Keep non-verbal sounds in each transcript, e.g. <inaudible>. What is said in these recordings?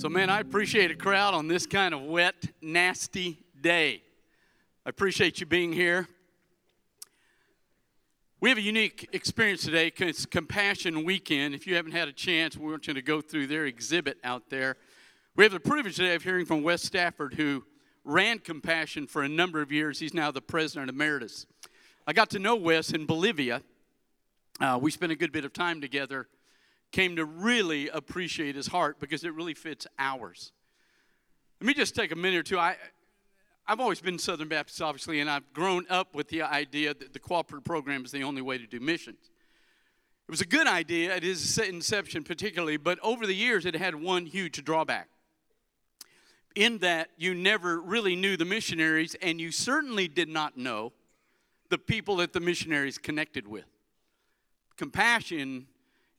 So, man, I appreciate a crowd on this kind of wet, nasty day. I appreciate you being here. We have a unique experience today. It's Compassion Weekend. If you haven't had a chance, we want you to go through their exhibit out there. We have the privilege today of hearing from Wes Stafford, who ran Compassion for a number of years. He's now the president emeritus. I got to know Wes in Bolivia. Uh, we spent a good bit of time together came to really appreciate his heart because it really fits ours. Let me just take a minute or two. I, I've always been Southern Baptist, obviously, and I've grown up with the idea that the cooperative program is the only way to do missions. It was a good idea at its inception, particularly, but over the years it had one huge drawback. In that you never really knew the missionaries, and you certainly did not know the people that the missionaries connected with. Compassion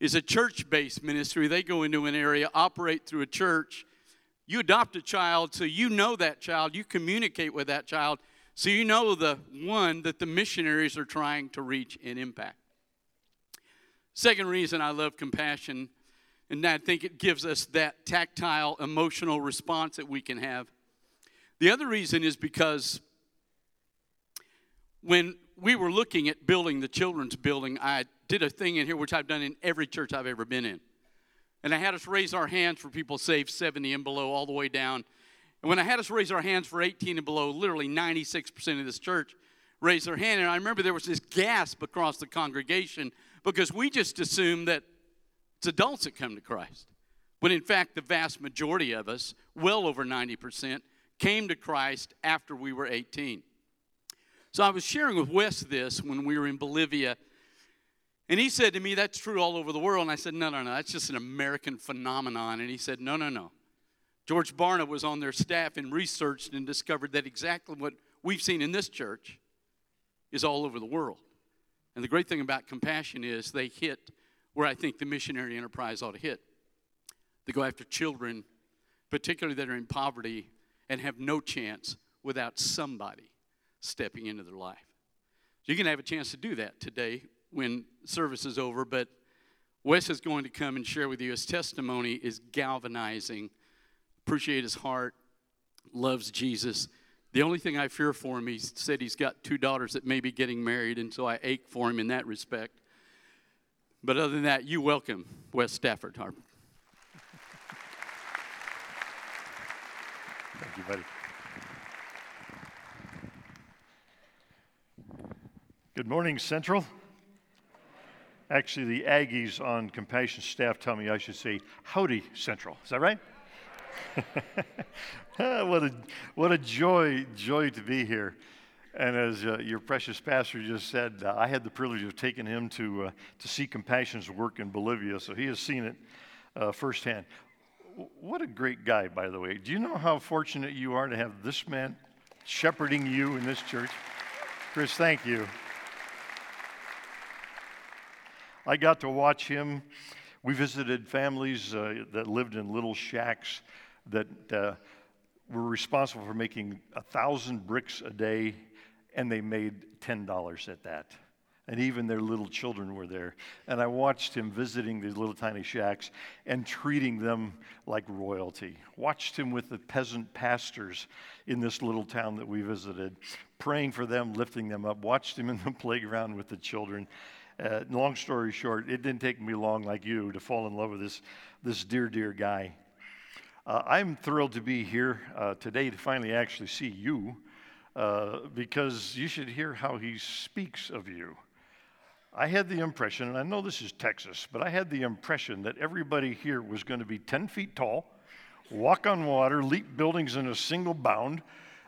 is a church based ministry. They go into an area, operate through a church. You adopt a child, so you know that child, you communicate with that child, so you know the one that the missionaries are trying to reach and impact. Second reason I love compassion, and I think it gives us that tactile, emotional response that we can have. The other reason is because when we were looking at building the children's building, I did a thing in here which I've done in every church I've ever been in. And I had us raise our hands for people saved 70 and below, all the way down. And when I had us raise our hands for 18 and below, literally 96% of this church raised their hand. And I remember there was this gasp across the congregation because we just assumed that it's adults that come to Christ. When in fact, the vast majority of us, well over 90%, came to Christ after we were 18. So I was sharing with Wes this when we were in Bolivia and he said to me, That's true all over the world. And I said, No, no, no, that's just an American phenomenon. And he said, No, no, no. George Barna was on their staff and researched and discovered that exactly what we've seen in this church is all over the world. And the great thing about compassion is they hit where I think the missionary enterprise ought to hit. They go after children, particularly that are in poverty and have no chance without somebody stepping into their life. So you can have a chance to do that today when service is over, but Wes is going to come and share with you his testimony is galvanizing. Appreciate his heart, loves Jesus. The only thing I fear for him, he said he's got two daughters that may be getting married, and so I ache for him in that respect. But other than that, you welcome Wes Stafford Harper. Thank you, buddy. Good morning, Central. Actually, the Aggies on compassion staff tell me I should say Howdy Central. Is that right? <laughs> what a what a joy joy to be here. And as uh, your precious pastor just said, uh, I had the privilege of taking him to uh, to see Compassion's work in Bolivia, so he has seen it uh, firsthand. What a great guy, by the way. Do you know how fortunate you are to have this man shepherding you in this church? Chris, thank you. I got to watch him. We visited families uh, that lived in little shacks that uh, were responsible for making a thousand bricks a day, and they made ten dollars at that. And even their little children were there. And I watched him visiting these little tiny shacks and treating them like royalty. Watched him with the peasant pastors in this little town that we visited, praying for them, lifting them up. Watched him in the <laughs> playground with the children. Uh, long story short, it didn't take me long, like you, to fall in love with this, this dear, dear guy. Uh, I'm thrilled to be here uh, today to finally actually see you uh, because you should hear how he speaks of you. I had the impression, and I know this is Texas, but I had the impression that everybody here was going to be 10 feet tall, walk on water, leap buildings in a single bound.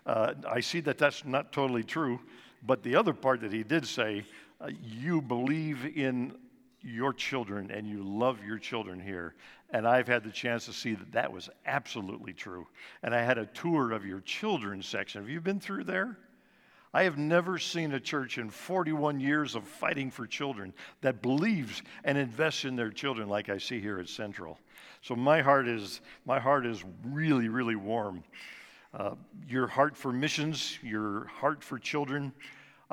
Uh, I see that that's not totally true, but the other part that he did say uh, you believe in your children and you love your children here. And I've had the chance to see that that was absolutely true. And I had a tour of your children's section. Have you been through there? I have never seen a church in 41 years of fighting for children that believes and invests in their children like I see here at Central. So my heart is my heart is really really warm. Uh, your heart for missions, your heart for children,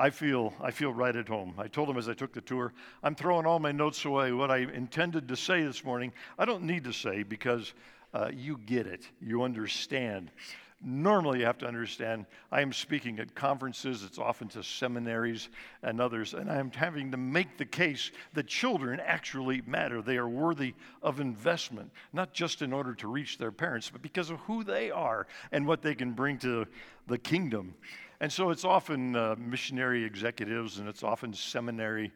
I feel, I feel right at home. I told him as I took the tour, I'm throwing all my notes away. What I intended to say this morning, I don't need to say because uh, you get it, you understand. Normally, you have to understand, I am speaking at conferences, it's often to seminaries and others, and I'm having to make the case that children actually matter. They are worthy of investment, not just in order to reach their parents, but because of who they are and what they can bring to the kingdom. And so it's often uh, missionary executives and it's often seminary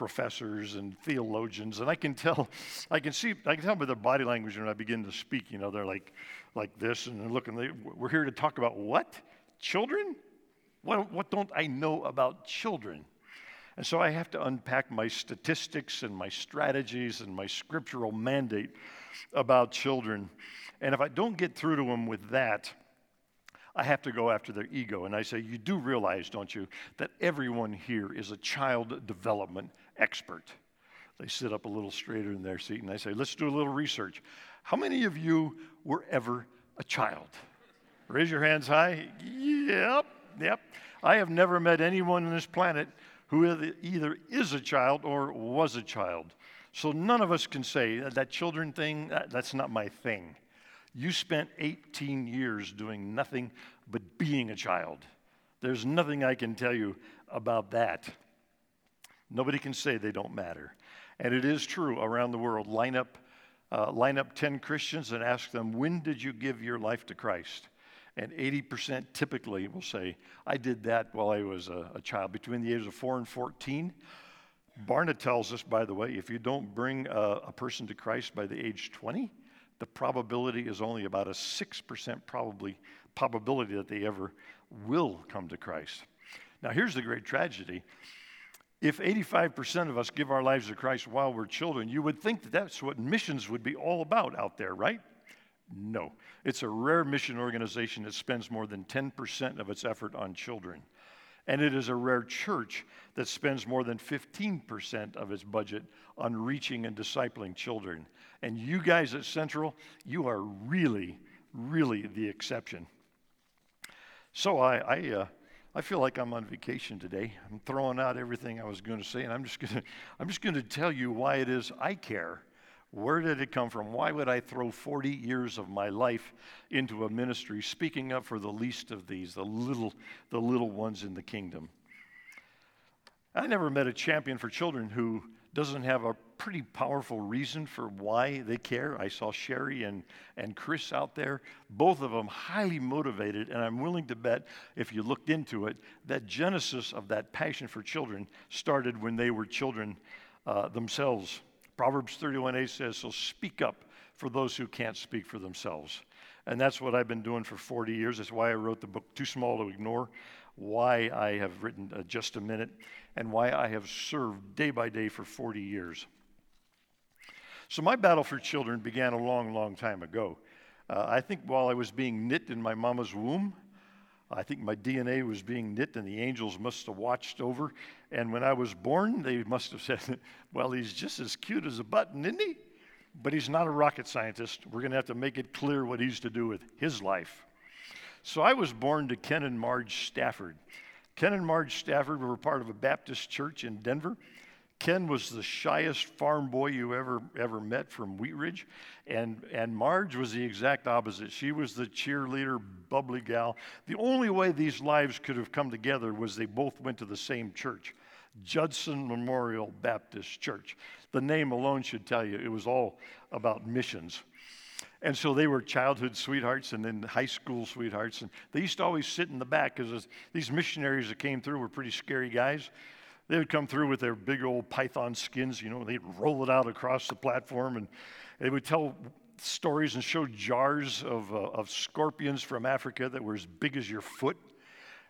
professors and theologians, and I can tell, I can see, I can tell by their body language when I begin to speak. You know, they're like, like this, and they're looking. They, we're here to talk about what? Children? What, what don't I know about children? And so I have to unpack my statistics and my strategies and my scriptural mandate about children. And if I don't get through to them with that, I have to go after their ego. And I say, You do realize, don't you, that everyone here is a child development expert. They sit up a little straighter in their seat and I say, Let's do a little research. How many of you were ever a child? Raise your hands high. Yep, yep. I have never met anyone on this planet who either is a child or was a child. So none of us can say that, children thing, that, that's not my thing. You spent 18 years doing nothing but being a child. There's nothing I can tell you about that. Nobody can say they don't matter. And it is true around the world. Line up, uh, line up 10 Christians and ask them, when did you give your life to Christ? And 80% typically will say, I did that while I was a, a child, between the ages of 4 and 14. Barna tells us, by the way, if you don't bring a, a person to Christ by the age 20, the probability is only about a 6% probably, probability that they ever will come to Christ. Now, here's the great tragedy if 85% of us give our lives to Christ while we're children, you would think that that's what missions would be all about out there, right? No. It's a rare mission organization that spends more than 10% of its effort on children. And it is a rare church that spends more than 15% of its budget on reaching and discipling children. And you guys at Central, you are really, really the exception. So I, I uh, I feel like I'm on vacation today. I'm throwing out everything I was going to say, and I'm just going to, I'm just going to tell you why it is I care. Where did it come from? Why would I throw 40 years of my life into a ministry speaking up for the least of these, the little, the little ones in the kingdom? I never met a champion for children who doesn't have a pretty powerful reason for why they care. I saw Sherry and, and Chris out there, both of them highly motivated, and I'm willing to bet, if you looked into it, that genesis of that passion for children started when they were children uh, themselves. Proverbs 31a says, So speak up for those who can't speak for themselves. And that's what I've been doing for 40 years. That's why I wrote the book Too Small to Ignore, why I have written uh, Just a Minute and why I have served day by day for 40 years. So, my battle for children began a long, long time ago. Uh, I think while I was being knit in my mama's womb, I think my DNA was being knit, and the angels must have watched over. And when I was born, they must have said, <laughs> Well, he's just as cute as a button, isn't he? But he's not a rocket scientist. We're going to have to make it clear what he's to do with his life. So I was born to Ken and Marge Stafford. Ken and Marge Stafford were part of a Baptist church in Denver. Ken was the shyest farm boy you ever ever met from Wheat Ridge, and and Marge was the exact opposite. She was the cheerleader, bubbly gal. The only way these lives could have come together was they both went to the same church, Judson Memorial Baptist Church. The name alone should tell you it was all about missions. And so they were childhood sweethearts and then high school sweethearts. And they used to always sit in the back because these missionaries that came through were pretty scary guys. They would come through with their big old python skins, you know, they'd roll it out across the platform and they would tell stories and show jars of, uh, of scorpions from Africa that were as big as your foot.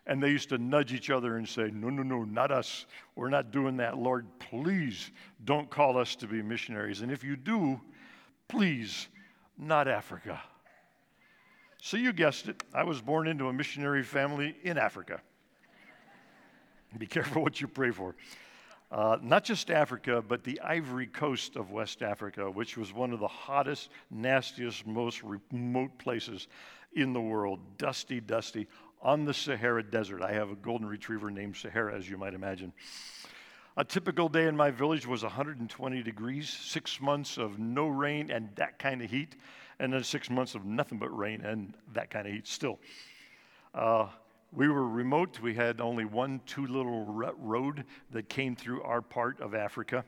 And they used to nudge each other and say, No, no, no, not us. We're not doing that. Lord, please don't call us to be missionaries. And if you do, please not Africa. So you guessed it, I was born into a missionary family in Africa. Be careful what you pray for. Uh, not just Africa, but the Ivory Coast of West Africa, which was one of the hottest, nastiest, most remote places in the world. Dusty, dusty, on the Sahara Desert. I have a golden retriever named Sahara, as you might imagine. A typical day in my village was 120 degrees, six months of no rain and that kind of heat, and then six months of nothing but rain and that kind of heat still. Uh, we were remote. We had only one two little road that came through our part of Africa.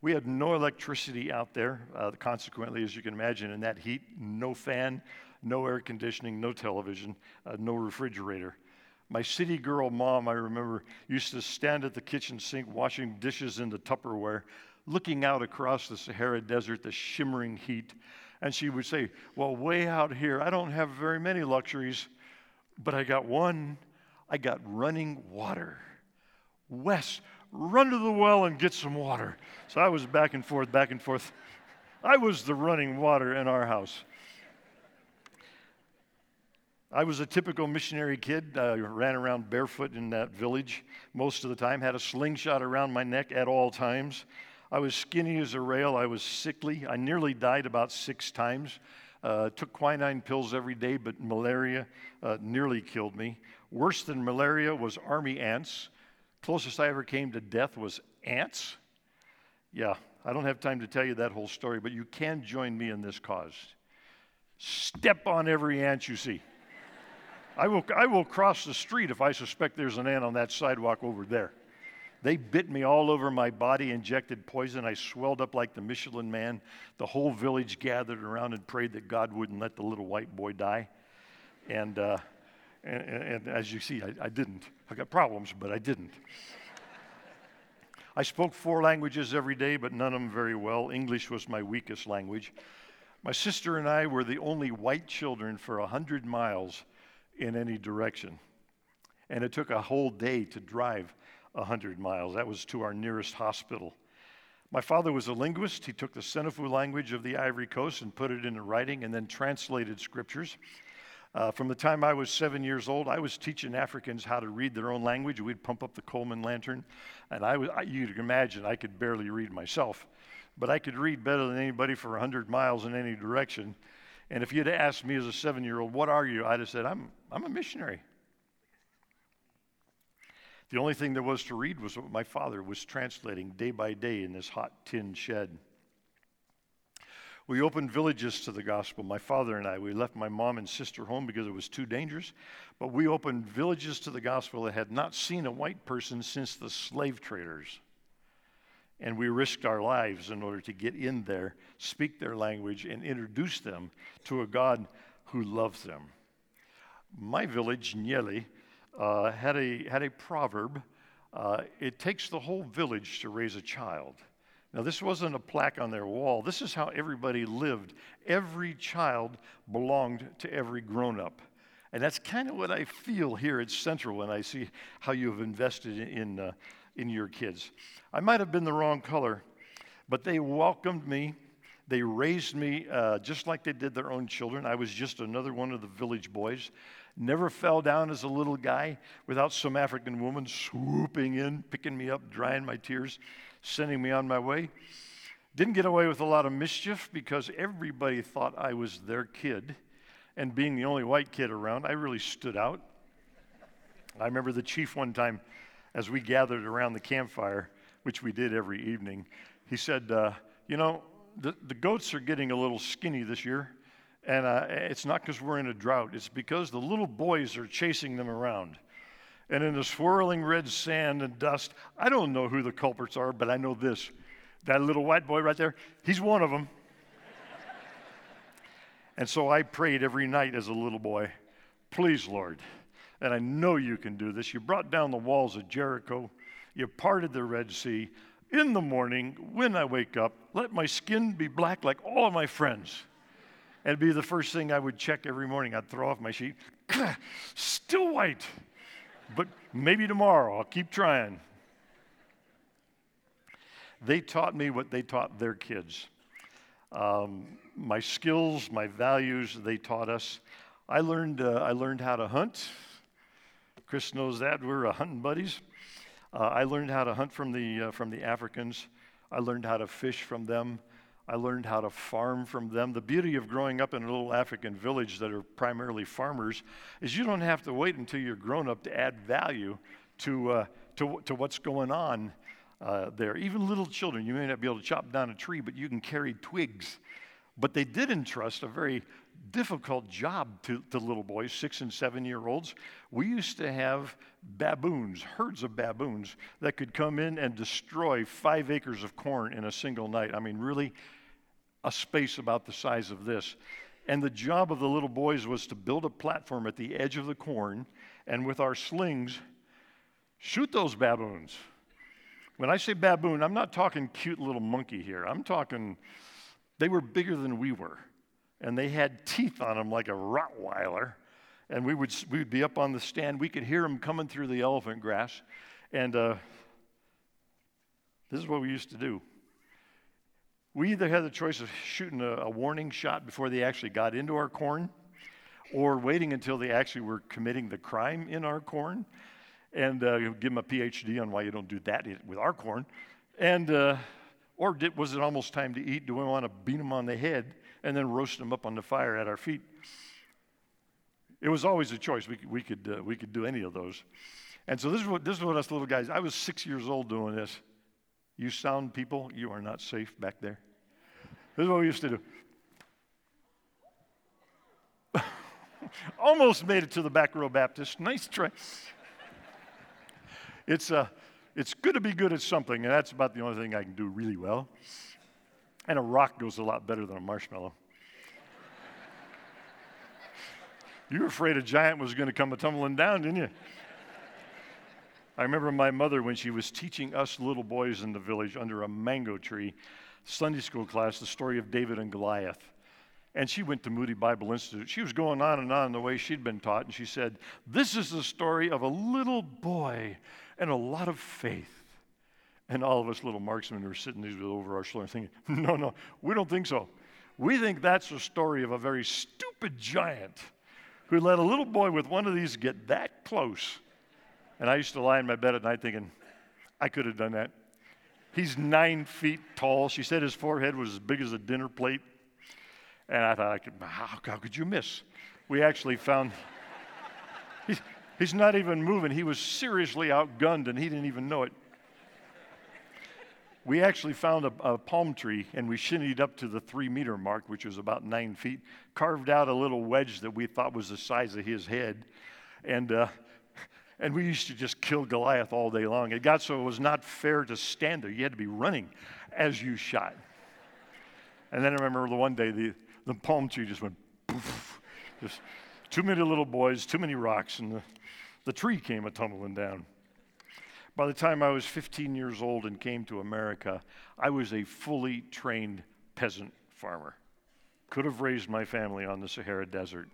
We had no electricity out there. Uh, consequently, as you can imagine, in that heat, no fan, no air conditioning, no television, uh, no refrigerator. My city girl mom, I remember, used to stand at the kitchen sink washing dishes in the Tupperware, looking out across the Sahara Desert, the shimmering heat. And she would say, Well, way out here, I don't have very many luxuries, but I got one. I got running water. Wes, run to the well and get some water. So I was back and forth, back and forth. I was the running water in our house. I was a typical missionary kid. Uh, ran around barefoot in that village most of the time, had a slingshot around my neck at all times. I was skinny as a rail. I was sickly. I nearly died about six times. Uh, took quinine pills every day, but malaria uh, nearly killed me. Worse than malaria was army ants. Closest I ever came to death was ants. Yeah, I don't have time to tell you that whole story, but you can join me in this cause. Step on every ant you see. I will, I will cross the street if I suspect there's an ant on that sidewalk over there. They bit me all over my body, injected poison. I swelled up like the Michelin man. The whole village gathered around and prayed that God wouldn't let the little white boy die. And, uh, and, and, as you see, I, I didn't. I got problems, but I didn't. I spoke four languages every day, but none of them very well. English was my weakest language. My sister and I were the only white children for a 100 miles in any direction. And it took a whole day to drive 100 miles. That was to our nearest hospital. My father was a linguist. He took the Senufo language of the Ivory Coast and put it into writing and then translated scriptures. Uh, from the time I was seven years old, I was teaching Africans how to read their own language. We'd pump up the Coleman lantern, and I was, I, you can imagine, I could barely read myself, but I could read better than anybody for 100 miles in any direction. And if you'd asked me as a seven year old, what are you? I'd have said, I'm, I'm a missionary. The only thing there was to read was what my father was translating day by day in this hot tin shed. We opened villages to the gospel, my father and I. We left my mom and sister home because it was too dangerous, but we opened villages to the gospel that had not seen a white person since the slave traders. And we risked our lives in order to get in there, speak their language, and introduce them to a God who loves them. My village, Nyeli, uh, had, a, had a proverb uh, it takes the whole village to raise a child. Now, this wasn't a plaque on their wall. This is how everybody lived. Every child belonged to every grown up. And that's kind of what I feel here at Central when I see how you've invested in, uh, in your kids. I might have been the wrong color, but they welcomed me. They raised me uh, just like they did their own children. I was just another one of the village boys. Never fell down as a little guy without some African woman swooping in, picking me up, drying my tears, sending me on my way. Didn't get away with a lot of mischief because everybody thought I was their kid. And being the only white kid around, I really stood out. I remember the chief one time as we gathered around the campfire, which we did every evening, he said, uh, You know, the, the goats are getting a little skinny this year. And uh, it's not because we're in a drought, it's because the little boys are chasing them around. And in the swirling red sand and dust, I don't know who the culprits are, but I know this. That little white boy right there, he's one of them. <laughs> and so I prayed every night as a little boy, please, Lord, and I know you can do this. You brought down the walls of Jericho, you parted the Red Sea. In the morning, when I wake up, let my skin be black like all of my friends. It'd be the first thing I would check every morning. I'd throw off my sheet. <clears throat> Still white. But maybe tomorrow. I'll keep trying. They taught me what they taught their kids. Um, my skills, my values, they taught us. I learned, uh, I learned how to hunt. Chris knows that. We're uh, hunting buddies. Uh, I learned how to hunt from the, uh, from the Africans. I learned how to fish from them. I learned how to farm from them. The beauty of growing up in a little African village that are primarily farmers is you don't have to wait until you're grown up to add value to, uh, to, to what's going on. uh, there. Even little children, you may not be able to chop down a tree, but you can carry twigs. But they did entrust a very difficult job to, to little boys, six and seven year olds. We used to have baboons, herds of baboons, that could come in and destroy five acres of corn in a single night. I mean, really, a space about the size of this. And the job of the little boys was to build a platform at the edge of the corn and with our slings, shoot those baboons. When I say baboon, I'm not talking cute little monkey here. I'm talking, they were bigger than we were and they had teeth on them like a Rottweiler. And we would, we would be up on the stand. We could hear them coming through the elephant grass. And uh, this is what we used to do. We either had the choice of shooting a, a warning shot before they actually got into our corn, or waiting until they actually were committing the crime in our corn, and uh, give them a PhD on why you don't do that with our corn. And, uh, or did, was it almost time to eat? Do we want to beat them on the head? and then roast them up on the fire at our feet. It was always a choice. We, we, could, uh, we could do any of those. And so this is, what, this is what us little guys, I was six years old doing this. You sound people, you are not safe back there. This is what we used to do. <laughs> Almost made it to the back row Baptist. <laughs> Nice try. it's, uh, it's good to be good at something, and that's about the only thing I can do really well. And a rock goes a lot better than a marshmallow. you were afraid a giant was going to come tumbling down, didn't you? I remember my mother when she was teaching us little boys in the village under a mango tree, Sunday school class, the story of David and Goliath. And she went to Moody Bible Institute. She was going on and on the way she'd been taught, and she said, This is the story of a little boy and a lot of faith. And all of us little marksmen were sitting these over our shoulder thinking, <laughs> no, no, we don't think so. We think that's the story of a very stupid giant who let a little boy with one of these get that close. And I used to lie in my bed at night thinking, I could have done that. He's nine feet tall. She said his forehead was as big as a dinner plate. And I thought, I could, how, how could you miss? We actually found <laughs> he's, he's not even moving. He was seriously outgunned and he didn't even know it we actually found a, a, palm tree and we shinnied up to the three meter mark, which was about nine feet, carved out a little wedge that we thought was the size of his head. And, uh, and we used to just kill Goliath all day long. It got so it was not fair to stand there. You had to be running as you shot. And then I remember the one day the, the palm tree just went poof. Just too many little boys, too many rocks, and the, the tree came a tumbling down. By the time I was 15 years old and came to America, I was a fully trained peasant farmer. Could have raised my family on the Sahara Desert.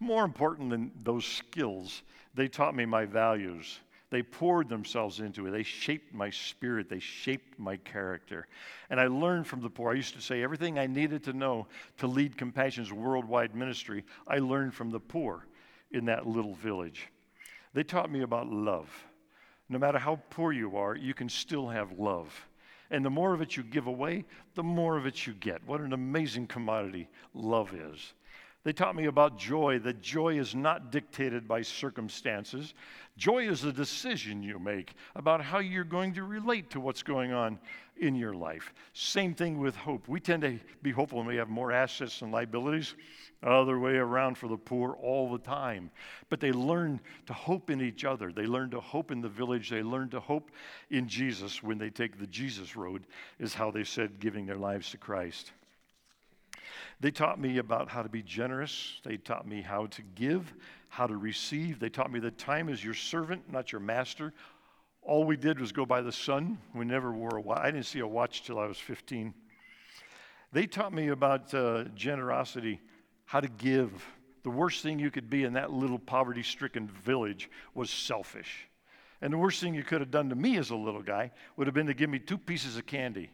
More important than those skills, they taught me my values. They poured themselves into it. They shaped my spirit. They shaped my character. And I learned from the poor. I used to say everything I needed to know to lead Compassion's worldwide ministry, I learned from the poor in that little village. They taught me about love. No matter how poor you are, you can still have love. And the more of it you give away, the more of it you get. What an amazing commodity love is. They taught me about joy, that joy is not dictated by circumstances. Joy is a decision you make about how you're going to relate to what's going on in your life. Same thing with hope. We tend to be hopeful when we have more assets than liabilities other way around for the poor all the time. But they learn to hope in each other. They learn to hope in the village. They learn to hope in Jesus when they take the Jesus road, is how they said giving their lives to Christ. They taught me about how to be generous. They taught me how to give, how to receive. They taught me that time is your servant, not your master. All we did was go by the sun. We never wore a watch. I didn't see a watch till I was 15. They taught me about uh, generosity how to give. The worst thing you could be in that little poverty stricken village was selfish. And the worst thing you could have done to me as a little guy would have been to give me two pieces of candy.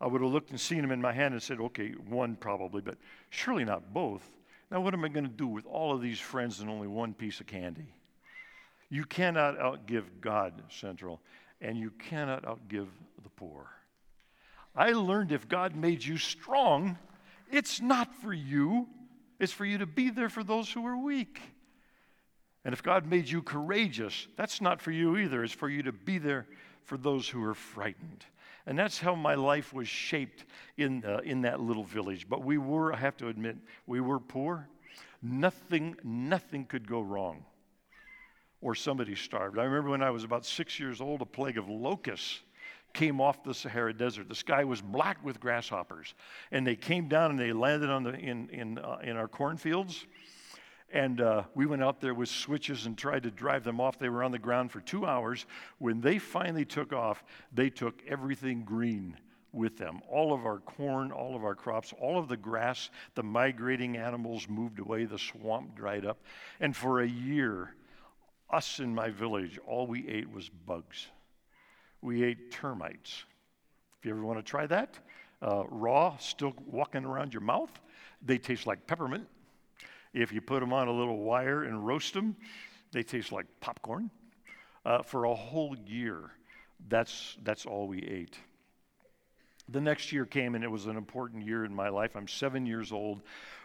I would have looked and seen them in my hand and said, okay, one probably, but surely not both. Now, what am I going to do with all of these friends and only one piece of candy? You cannot outgive God, Central, and you cannot outgive the poor. I learned if God made you strong, it's not for you, it's for you to be there for those who are weak. And if God made you courageous, that's not for you either. It's for you to be there for those who are frightened. And that's how my life was shaped in, uh, in that little village. But we were, I have to admit, we were poor. Nothing, nothing could go wrong. Or somebody starved. I remember when I was about six years old, a plague of locusts came off the Sahara Desert. The sky was black with grasshoppers. And they came down and they landed on the, in, in, uh, in our cornfields. And uh, we went out there with switches and tried to drive them off. They were on the ground for two hours. When they finally took off, they took everything green with them. All of our corn, all of our crops, all of the grass, the migrating animals moved away, the swamp dried up. And for a year, us in my village, all we ate was bugs. We ate termites. If you ever want to try that, uh, raw, still walking around your mouth, they taste like peppermint. If you put them on a little wire and roast them, they taste like popcorn. Uh, for a whole year, that's, that's all we ate. The next year came, and it was an important year in my life. I'm seven years old.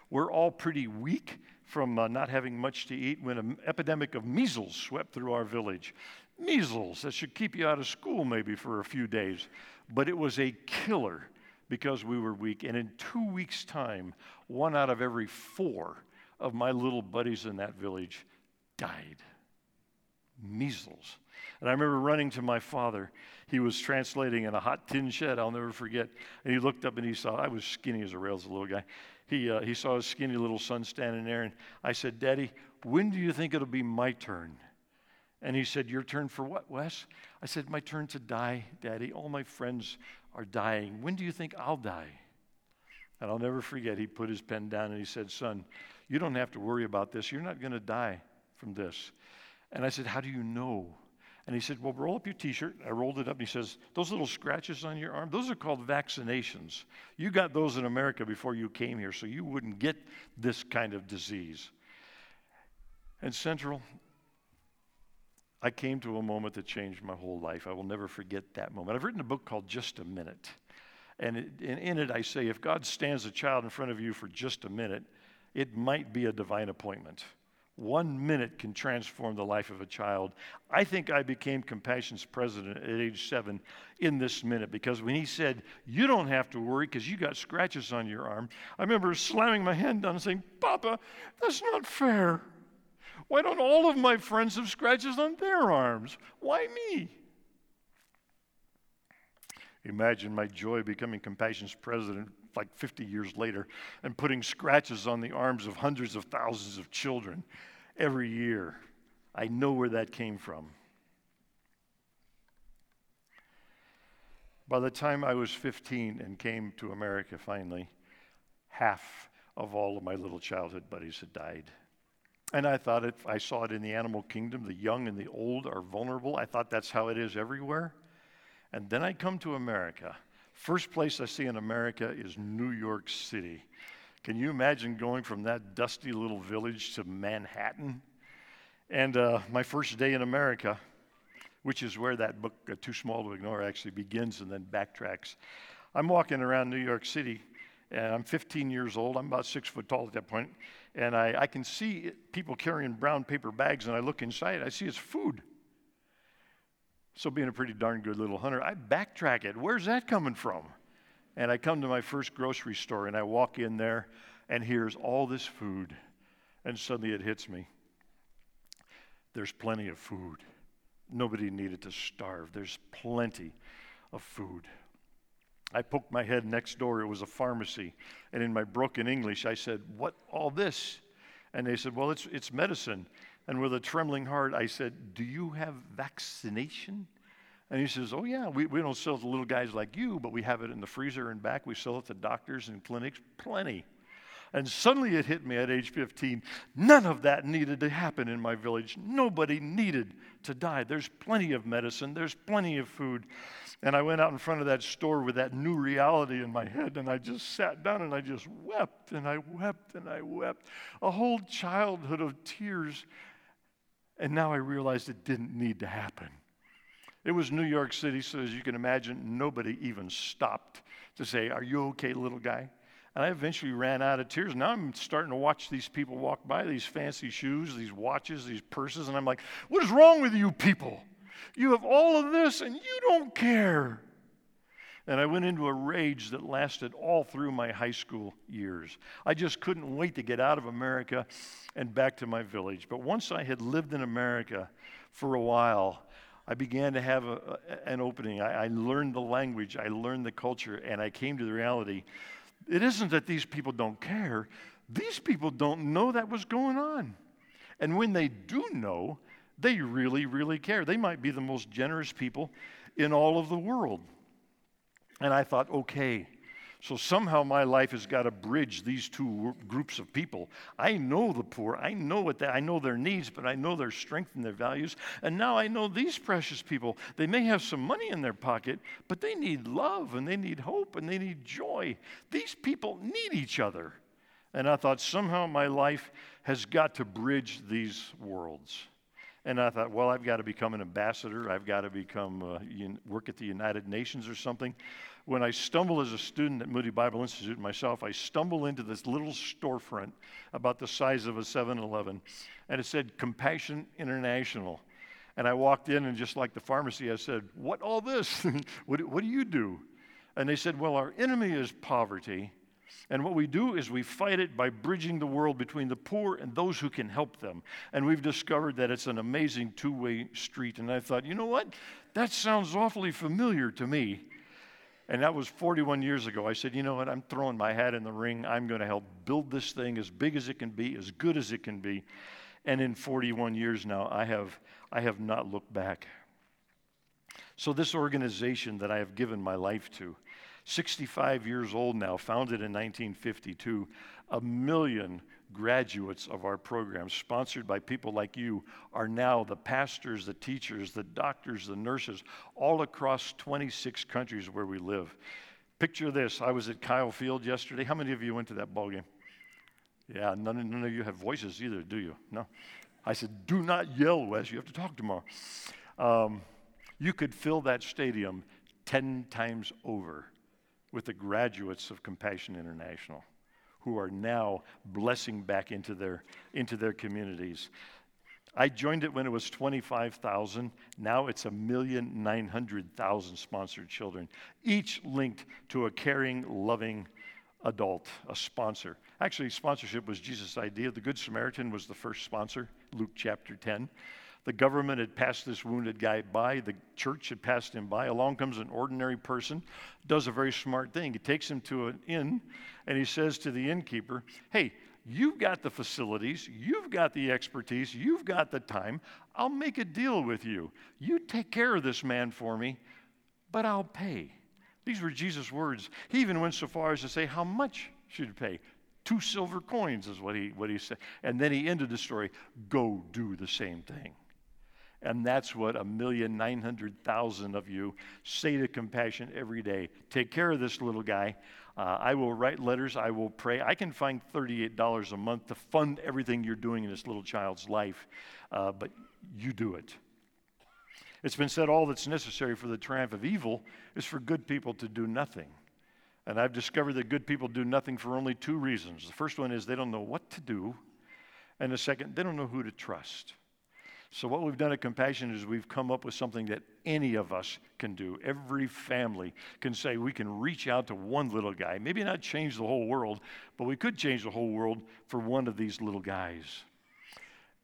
We're all pretty weak from uh, not having much to eat when an epidemic of measles swept through our village. Measles, that should keep you out of school maybe for a few days. But it was a killer because we were weak. And in two weeks' time, one out of every four of my little buddies in that village died. Measles. And I remember running to my father. He was translating in a hot tin shed, I'll never forget. And he looked up and he saw, I was skinny as a rail as a little guy. He, uh, he saw his skinny little son standing there. And I said, Daddy, when do you think it'll be my turn? And he said, Your turn for what, Wes? I said, My turn to die, Daddy. All my friends are dying. When do you think I'll die? And I'll never forget, he put his pen down and he said, Son, you don't have to worry about this. You're not going to die from this. And I said, How do you know? And he said, Well, roll up your t shirt. I rolled it up and he says, Those little scratches on your arm, those are called vaccinations. You got those in America before you came here, so you wouldn't get this kind of disease. And Central, I came to a moment that changed my whole life. I will never forget that moment. I've written a book called Just a Minute. And in it, I say if God stands a child in front of you for just a minute, it might be a divine appointment. One minute can transform the life of a child. I think I became Compassion's president at age seven in this minute because when he said, You don't have to worry because you got scratches on your arm, I remember slamming my hand down and saying, Papa, that's not fair. Why don't all of my friends have scratches on their arms? Why me? Imagine my joy becoming Compassion's president like 50 years later and putting scratches on the arms of hundreds of thousands of children every year. I know where that came from. By the time I was 15 and came to America finally, half of all of my little childhood buddies had died. And I thought I saw it in the animal kingdom, the young and the old are vulnerable. I thought that's how it is everywhere. And then I come to America. First place I see in America is New York City. Can you imagine going from that dusty little village to Manhattan? And uh, my first day in America, which is where that book, uh, Too Small to Ignore, actually begins and then backtracks. I'm walking around New York City, and I'm 15 years old. I'm about six foot tall at that point, and I, I can see people carrying brown paper bags, and I look inside. I see it's food. So, being a pretty darn good little hunter, I backtrack it. Where's that coming from? And I come to my first grocery store and I walk in there, and here's all this food. And suddenly it hits me. There's plenty of food. Nobody needed to starve. There's plenty of food. I poked my head next door. It was a pharmacy. And in my broken English, I said, What, all this? And they said, Well, it's, it's medicine. And with a trembling heart, I said, Do you have vaccination? And he says, Oh, yeah, we, we don't sell it to little guys like you, but we have it in the freezer and back. We sell it to doctors and clinics, plenty. And suddenly it hit me at age 15 none of that needed to happen in my village. Nobody needed to die. There's plenty of medicine, there's plenty of food. And I went out in front of that store with that new reality in my head, and I just sat down and I just wept and I wept and I wept. A whole childhood of tears. And now I realized it didn't need to happen. It was New York City, so as you can imagine, nobody even stopped to say, Are you okay, little guy? And I eventually ran out of tears. Now I'm starting to watch these people walk by, these fancy shoes, these watches, these purses, and I'm like, What is wrong with you people? You have all of this and you don't care. And I went into a rage that lasted all through my high school years. I just couldn't wait to get out of America and back to my village. But once I had lived in America for a while, I began to have a, an opening. I, I learned the language, I learned the culture, and I came to the reality it isn't that these people don't care, these people don't know that was going on. And when they do know, they really, really care. They might be the most generous people in all of the world. And I thought, okay, so somehow my life has got to bridge these two groups of people. I know the poor. I know what they, I know their needs, but I know their strength and their values. And now I know these precious people. They may have some money in their pocket, but they need love and they need hope and they need joy. These people need each other. And I thought somehow my life has got to bridge these worlds. And I thought, well, I've got to become an ambassador. I've got to become uh, work at the United Nations or something. When I stumble as a student at Moody Bible Institute myself, I stumble into this little storefront about the size of a 7-Eleven, and it said Compassion International. And I walked in, and just like the pharmacy, I said, "What all this? <laughs> what, what do you do?" And they said, "Well, our enemy is poverty." And what we do is we fight it by bridging the world between the poor and those who can help them. And we've discovered that it's an amazing two way street. And I thought, you know what? That sounds awfully familiar to me. And that was 41 years ago. I said, you know what? I'm throwing my hat in the ring. I'm going to help build this thing as big as it can be, as good as it can be. And in 41 years now, I have, I have not looked back. So, this organization that I have given my life to, 65 years old now, founded in 1952, a million graduates of our program, sponsored by people like you, are now the pastors, the teachers, the doctors, the nurses, all across 26 countries where we live. Picture this I was at Kyle Field yesterday. How many of you went to that ball game? Yeah, none, none of you have voices either, do you? No. I said, do not yell, Wes. You have to talk tomorrow. Um, you could fill that stadium 10 times over with the graduates of Compassion International who are now blessing back into their, into their communities. I joined it when it was 25,000. Now it's a million nine hundred thousand sponsored children, each linked to a caring, loving adult, a sponsor. Actually, sponsorship was Jesus' idea. The Good Samaritan was the first sponsor, Luke chapter 10. The government had passed this wounded guy by, the church had passed him by. Along comes an ordinary person, does a very smart thing. He takes him to an inn and he says to the innkeeper, Hey, you've got the facilities, you've got the expertise, you've got the time. I'll make a deal with you. You take care of this man for me, but I'll pay. These were Jesus' words. He even went so far as to say, How much should you pay? Two silver coins is what he, what he said. And then he ended the story go do the same thing. And that's what a million nine hundred thousand of you say to compassion every day. Take care of this little guy. Uh, I will write letters. I will pray. I can find $38 a month to fund everything you're doing in this little child's life, uh, but you do it. It's been said all that's necessary for the triumph of evil is for good people to do nothing. And I've discovered that good people do nothing for only two reasons. The first one is they don't know what to do, and the second, they don't know who to trust. So, what we've done at Compassion is we've come up with something that any of us can do. Every family can say we can reach out to one little guy. Maybe not change the whole world, but we could change the whole world for one of these little guys.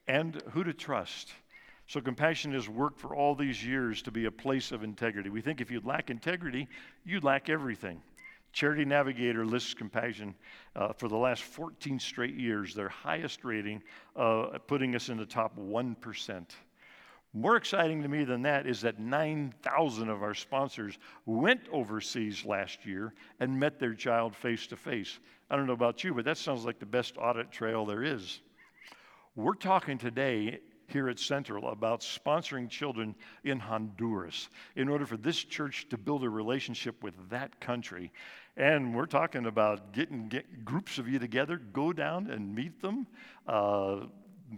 And who to trust. So, Compassion has worked for all these years to be a place of integrity. We think if you lack integrity, you lack everything. Charity Navigator lists compassion uh, for the last 14 straight years, their highest rating, uh, putting us in the top 1%. More exciting to me than that is that 9,000 of our sponsors went overseas last year and met their child face to face. I don't know about you, but that sounds like the best audit trail there is. We're talking today here at Central about sponsoring children in Honduras in order for this church to build a relationship with that country. And we're talking about getting get groups of you together, go down and meet them. Uh,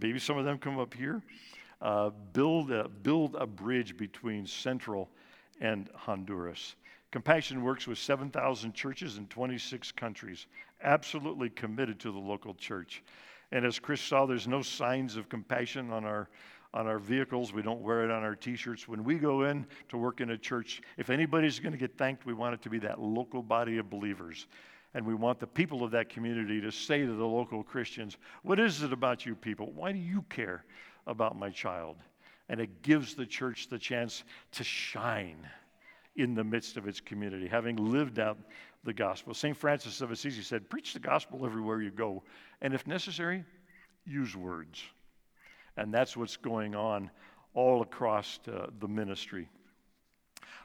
maybe some of them come up here. Uh, build, a, build a bridge between Central and Honduras. Compassion works with 7,000 churches in 26 countries, absolutely committed to the local church. And as Chris saw, there's no signs of compassion on our, on our vehicles. We don't wear it on our t shirts. When we go in to work in a church, if anybody's going to get thanked, we want it to be that local body of believers. And we want the people of that community to say to the local Christians, What is it about you people? Why do you care about my child? And it gives the church the chance to shine in the midst of its community, having lived out the gospel. St. Francis of Assisi said, Preach the gospel everywhere you go. And if necessary, use words. And that's what's going on all across uh, the ministry.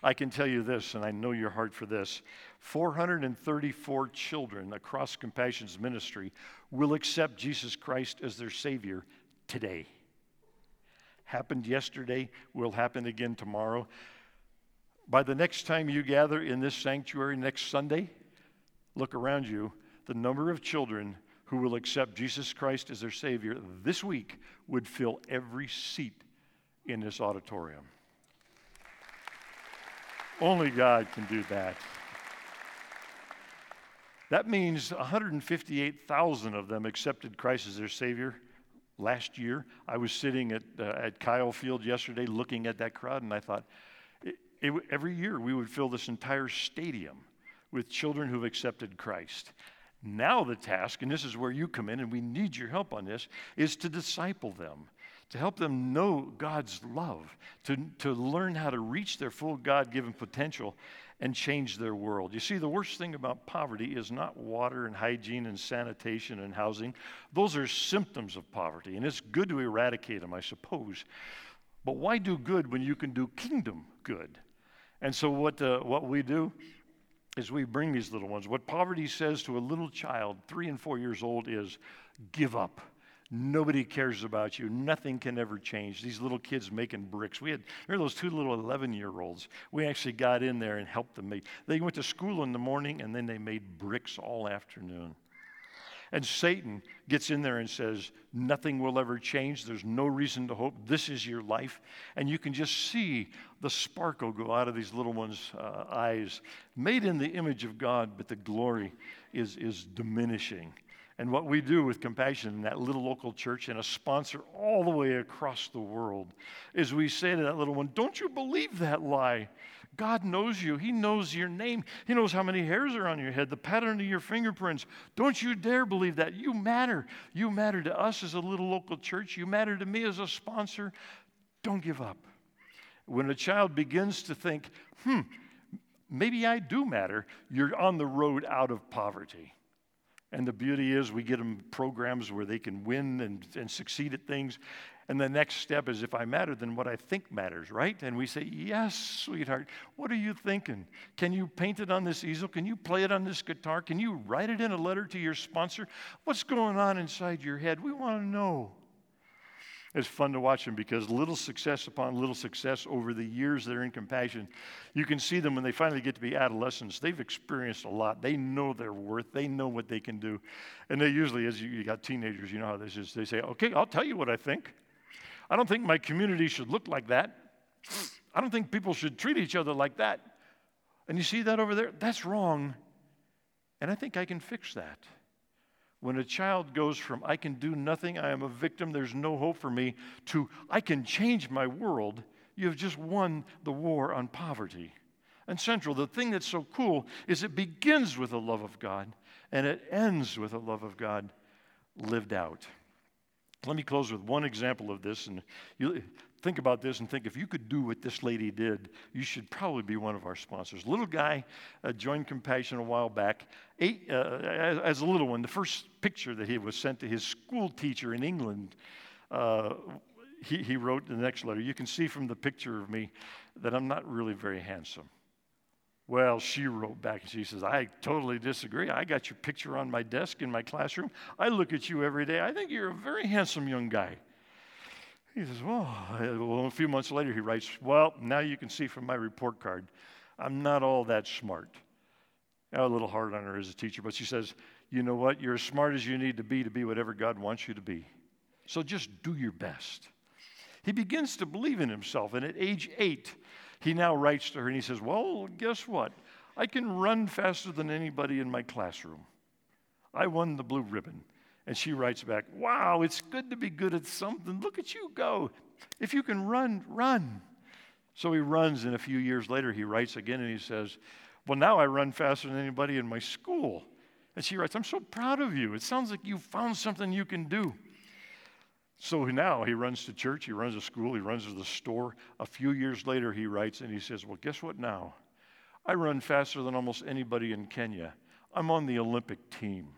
I can tell you this, and I know your heart for this 434 children across Compassion's ministry will accept Jesus Christ as their Savior today. Happened yesterday, will happen again tomorrow. By the next time you gather in this sanctuary next Sunday, look around you. The number of children who will accept Jesus Christ as their Savior this week would fill every seat in this auditorium. Only God can do that. That means 158,000 of them accepted Christ as their Savior last year. I was sitting at, uh, at Kyle Field yesterday looking at that crowd, and I thought, it, it, every year we would fill this entire stadium with children who've accepted Christ. Now, the task, and this is where you come in, and we need your help on this, is to disciple them to help them know God's love, to, to learn how to reach their full God given potential and change their world. You see, the worst thing about poverty is not water and hygiene and sanitation and housing. Those are symptoms of poverty, and it's good to eradicate them, I suppose. But why do good when you can do kingdom good? And so, what, uh, what we do is we bring these little ones. What poverty says to a little child, three and four years old, is give up Nobody cares about you. Nothing can ever change. These little kids making bricks. We had, remember those two little 11 year olds? We actually got in there and helped them make. They went to school in the morning and then they made bricks all afternoon. And Satan gets in there and says, Nothing will ever change. There's no reason to hope. This is your life. And you can just see the sparkle go out of these little ones' uh, eyes, made in the image of God, but the glory is, is diminishing. And what we do with compassion in that little local church and a sponsor all the way across the world is we say to that little one, Don't you believe that lie? God knows you. He knows your name. He knows how many hairs are on your head, the pattern of your fingerprints. Don't you dare believe that. You matter. You matter to us as a little local church. You matter to me as a sponsor. Don't give up. When a child begins to think, hmm, maybe I do matter, you're on the road out of poverty. And the beauty is, we get them programs where they can win and, and succeed at things. And the next step is if I matter, then what I think matters, right? And we say, Yes, sweetheart. What are you thinking? Can you paint it on this easel? Can you play it on this guitar? Can you write it in a letter to your sponsor? What's going on inside your head? We want to know. It's fun to watch them because little success upon little success over the years they're in compassion, you can see them when they finally get to be adolescents. They've experienced a lot. They know their worth. They know what they can do. And they usually, as you, you got teenagers, you know how this is. They say, okay, I'll tell you what I think. I don't think my community should look like that. I don't think people should treat each other like that. And you see that over there? That's wrong. And I think I can fix that. When a child goes from, I can do nothing, I am a victim, there's no hope for me, to, I can change my world, you have just won the war on poverty. And central, the thing that's so cool is it begins with the love of God and it ends with the love of God lived out. Let me close with one example of this, and you think about this and think if you could do what this lady did, you should probably be one of our sponsors. Little guy uh, joined Compassion a while back. Eight, uh, as, as, a little one, the first picture that he was sent to his school teacher in England, uh, he, he wrote in the next letter, You can see from the picture of me that I'm not really very handsome. Well, she wrote back and she says, I totally disagree. I got your picture on my desk in my classroom. I look at you every day. I think you're a very handsome young guy. He says, well, a few months later, he writes, Well, now you can see from my report card, I'm not all that smart. a little hard on her as a teacher, but she says, You know what? You're as smart as you need to be to be whatever God wants you to be. So just do your best. He begins to believe in himself, and at age eight, he now writes to her and he says, Well, guess what? I can run faster than anybody in my classroom. I won the blue ribbon. And she writes back, Wow, it's good to be good at something. Look at you go. If you can run, run. So he runs, and a few years later, he writes again and he says, Well, now I run faster than anybody in my school. And she writes, I'm so proud of you. It sounds like you found something you can do. So now he runs to church, he runs to school, he runs to the store. A few years later, he writes and he says, Well, guess what now? I run faster than almost anybody in Kenya. I'm on the Olympic team.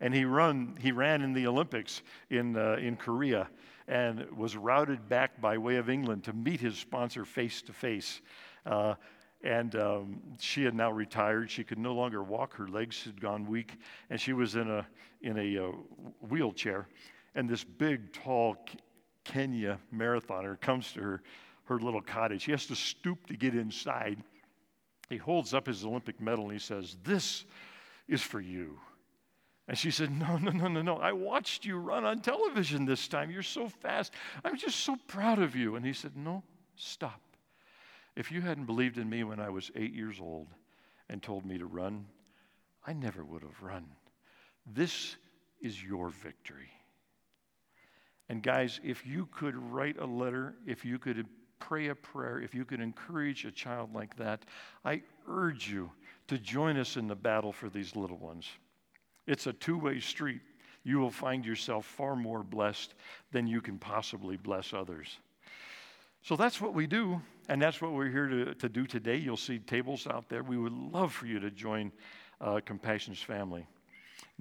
And he, run, he ran in the Olympics in, uh, in Korea and was routed back by way of England to meet his sponsor face to face. And um, she had now retired. She could no longer walk. Her legs had gone weak, and she was in a, in a uh, wheelchair. And this big, tall Kenya marathoner comes to her, her little cottage. He has to stoop to get inside. He holds up his Olympic medal and he says, This is for you. And she said, No, no, no, no, no. I watched you run on television this time. You're so fast. I'm just so proud of you. And he said, No, stop. If you hadn't believed in me when I was eight years old and told me to run, I never would have run. This is your victory. And guys, if you could write a letter, if you could pray a prayer, if you could encourage a child like that, I urge you to join us in the battle for these little ones. It's a two way street. You will find yourself far more blessed than you can possibly bless others. So that's what we do, and that's what we're here to, to do today. You'll see tables out there. We would love for you to join uh, Compassion's family.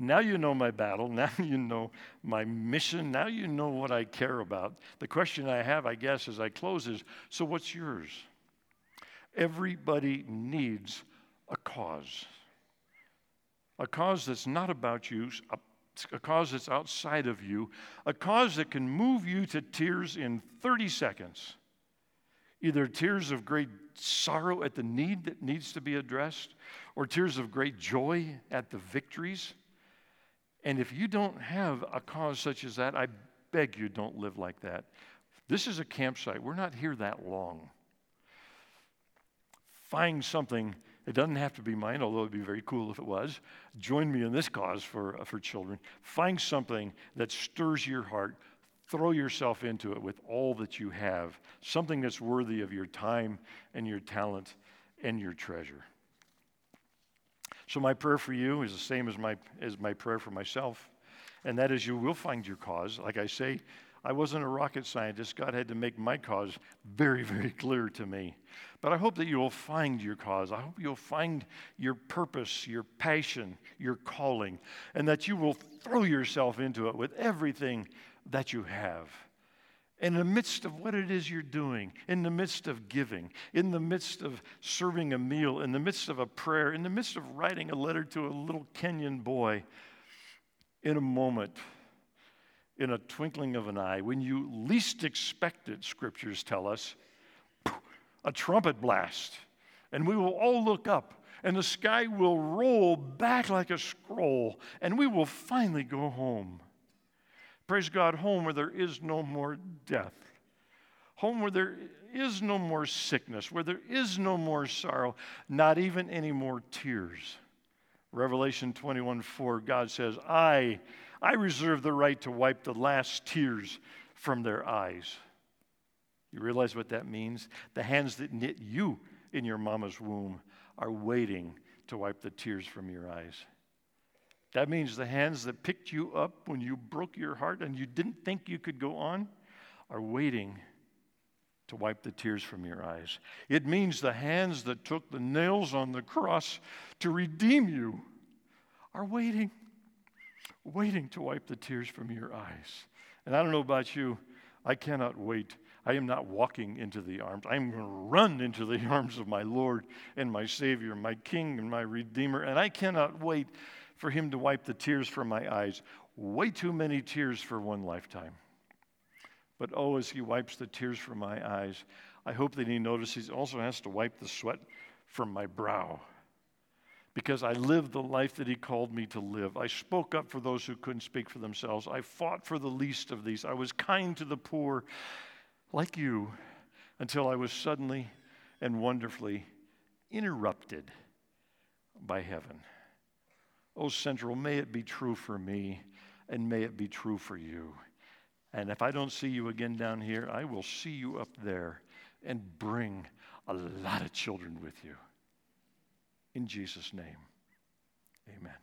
Now you know my battle. <laughs> Now you know my mission. Now you know what I care about. The question I have, I guess, as I close is so what's yours? Everybody needs a cause. A cause that's not about you, a, a cause that's outside of you, a cause that can move you to tears in 30 seconds. Either tears of great sorrow at the need that needs to be addressed, or tears of great joy at the victories and if you don't have a cause such as that, I beg you don't live like that. This is a campsite. We're not here that long. Find something. It doesn't have to be mine, although it'd be very cool if it was. Join me in this cause for, uh, for children. Find something that stirs your heart. Throw yourself into it with all that you have, something that's worthy of your time and your talent and your treasure. So, my prayer for you is the same as my, as my prayer for myself, and that is you will find your cause. Like I say, I wasn't a rocket scientist. God had to make my cause very, <laughs> very clear to me. But I hope that you will find your cause. I hope you'll find your purpose, your passion, your calling, and that you will throw yourself into it with everything that you have in the midst of what it is you're doing, in the midst of giving, in the midst of serving a meal, in the midst of a prayer, in the midst of writing a letter to a little Kenyan boy, in a moment, in a twinkling of an eye, when you least expect it, scriptures tell us, a trumpet blast, and we will all look up. And the sky will roll back like a scroll, and we will finally go home. Praise God, home where there is no more death, home where there is no more sickness, where there is no more sorrow, not even any more tears. Revelation 21 4, God says, I, I reserve the right to wipe the last tears from their eyes. You realize what that means? The hands that knit you in your mama's womb are waiting to wipe the tears from your eyes. That means the hands that picked you up when you broke your heart and you didn't think you could go on are waiting to wipe the tears from your eyes. It means the hands that took the nails on the cross to redeem you are waiting, waiting to wipe the tears from your eyes. And I don't know about you, I cannot wait. I am not walking into the arms. I am going to run into the <laughs> arms of my Lord and my Savior, my King and my Redeemer. And I cannot wait for him to wipe the tears from my eyes. Way too many tears for one lifetime. But oh, as he wipes the tears from my eyes, I hope that he notices he also has to wipe the sweat from my brow. Because I lived the life that he called me to live. I spoke up for those who couldn't speak for themselves. I fought for the least of these. I was kind to the poor, like you, until I was suddenly and wonderfully interrupted by heaven. Oh, Central, may it be true for me and may it be true for you. And if I don't see you again down here, I will see you up there and bring a lot of children with you. In Jesus' name, amen.